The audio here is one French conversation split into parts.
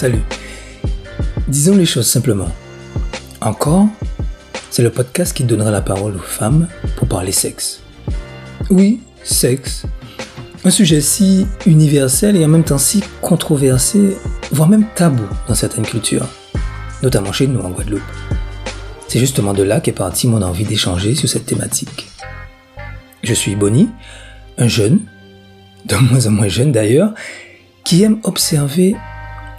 Salut. Disons les choses simplement. Encore, c'est le podcast qui donnera la parole aux femmes pour parler sexe. Oui, sexe. Un sujet si universel et en même temps si controversé, voire même tabou dans certaines cultures, notamment chez nous en Guadeloupe. C'est justement de là qu'est partie mon envie d'échanger sur cette thématique. Je suis Bonnie, un jeune, de moins en moins jeune d'ailleurs, qui aime observer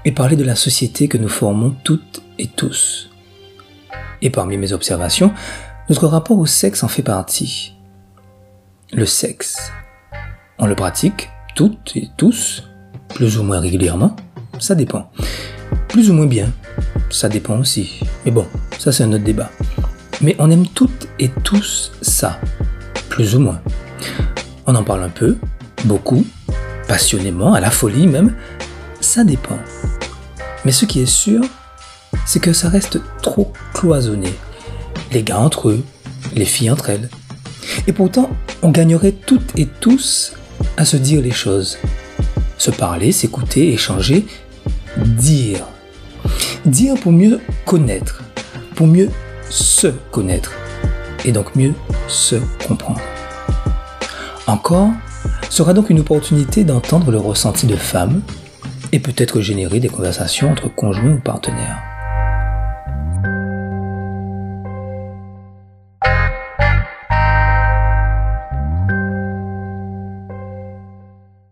et parler de la société que nous formons toutes et tous. Et parmi mes observations, notre rapport au sexe en fait partie. Le sexe. On le pratique, toutes et tous, plus ou moins régulièrement, ça dépend. Plus ou moins bien, ça dépend aussi. Mais bon, ça c'est un autre débat. Mais on aime toutes et tous ça, plus ou moins. On en parle un peu, beaucoup, passionnément, à la folie même, ça dépend. Mais ce qui est sûr, c'est que ça reste trop cloisonné. Les gars entre eux, les filles entre elles. Et pourtant, on gagnerait toutes et tous à se dire les choses. Se parler, s'écouter, échanger, dire. Dire pour mieux connaître, pour mieux se connaître, et donc mieux se comprendre. Encore sera donc une opportunité d'entendre le ressenti de femmes et peut-être générer des conversations entre conjoints ou partenaires.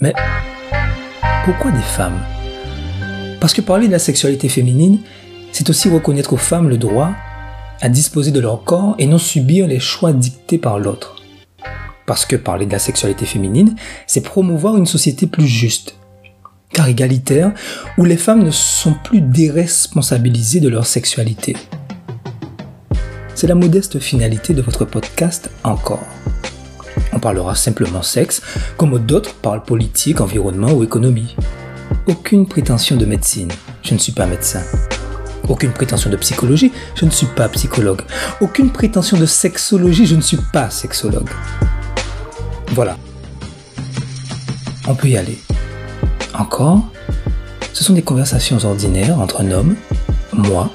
Mais pourquoi des femmes? Parce que parler de la sexualité féminine, c'est aussi reconnaître aux femmes le droit à disposer de leur corps et non subir les choix dictés par l'autre. Parce que parler de la sexualité féminine, c'est promouvoir une société plus juste, car égalitaire, où les femmes ne sont plus déresponsabilisées de leur sexualité. C'est la modeste finalité de votre podcast encore. On parlera simplement sexe, comme d'autres parlent politique, environnement ou économie. Aucune prétention de médecine, je ne suis pas médecin. Aucune prétention de psychologie, je ne suis pas psychologue. Aucune prétention de sexologie, je ne suis pas sexologue. Voilà. On peut y aller. Encore, ce sont des conversations ordinaires entre un homme, moi,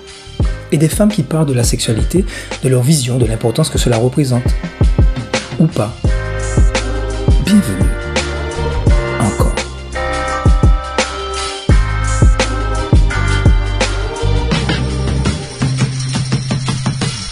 et des femmes qui parlent de la sexualité, de leur vision, de l'importance que cela représente. Ou pas. Bienvenue.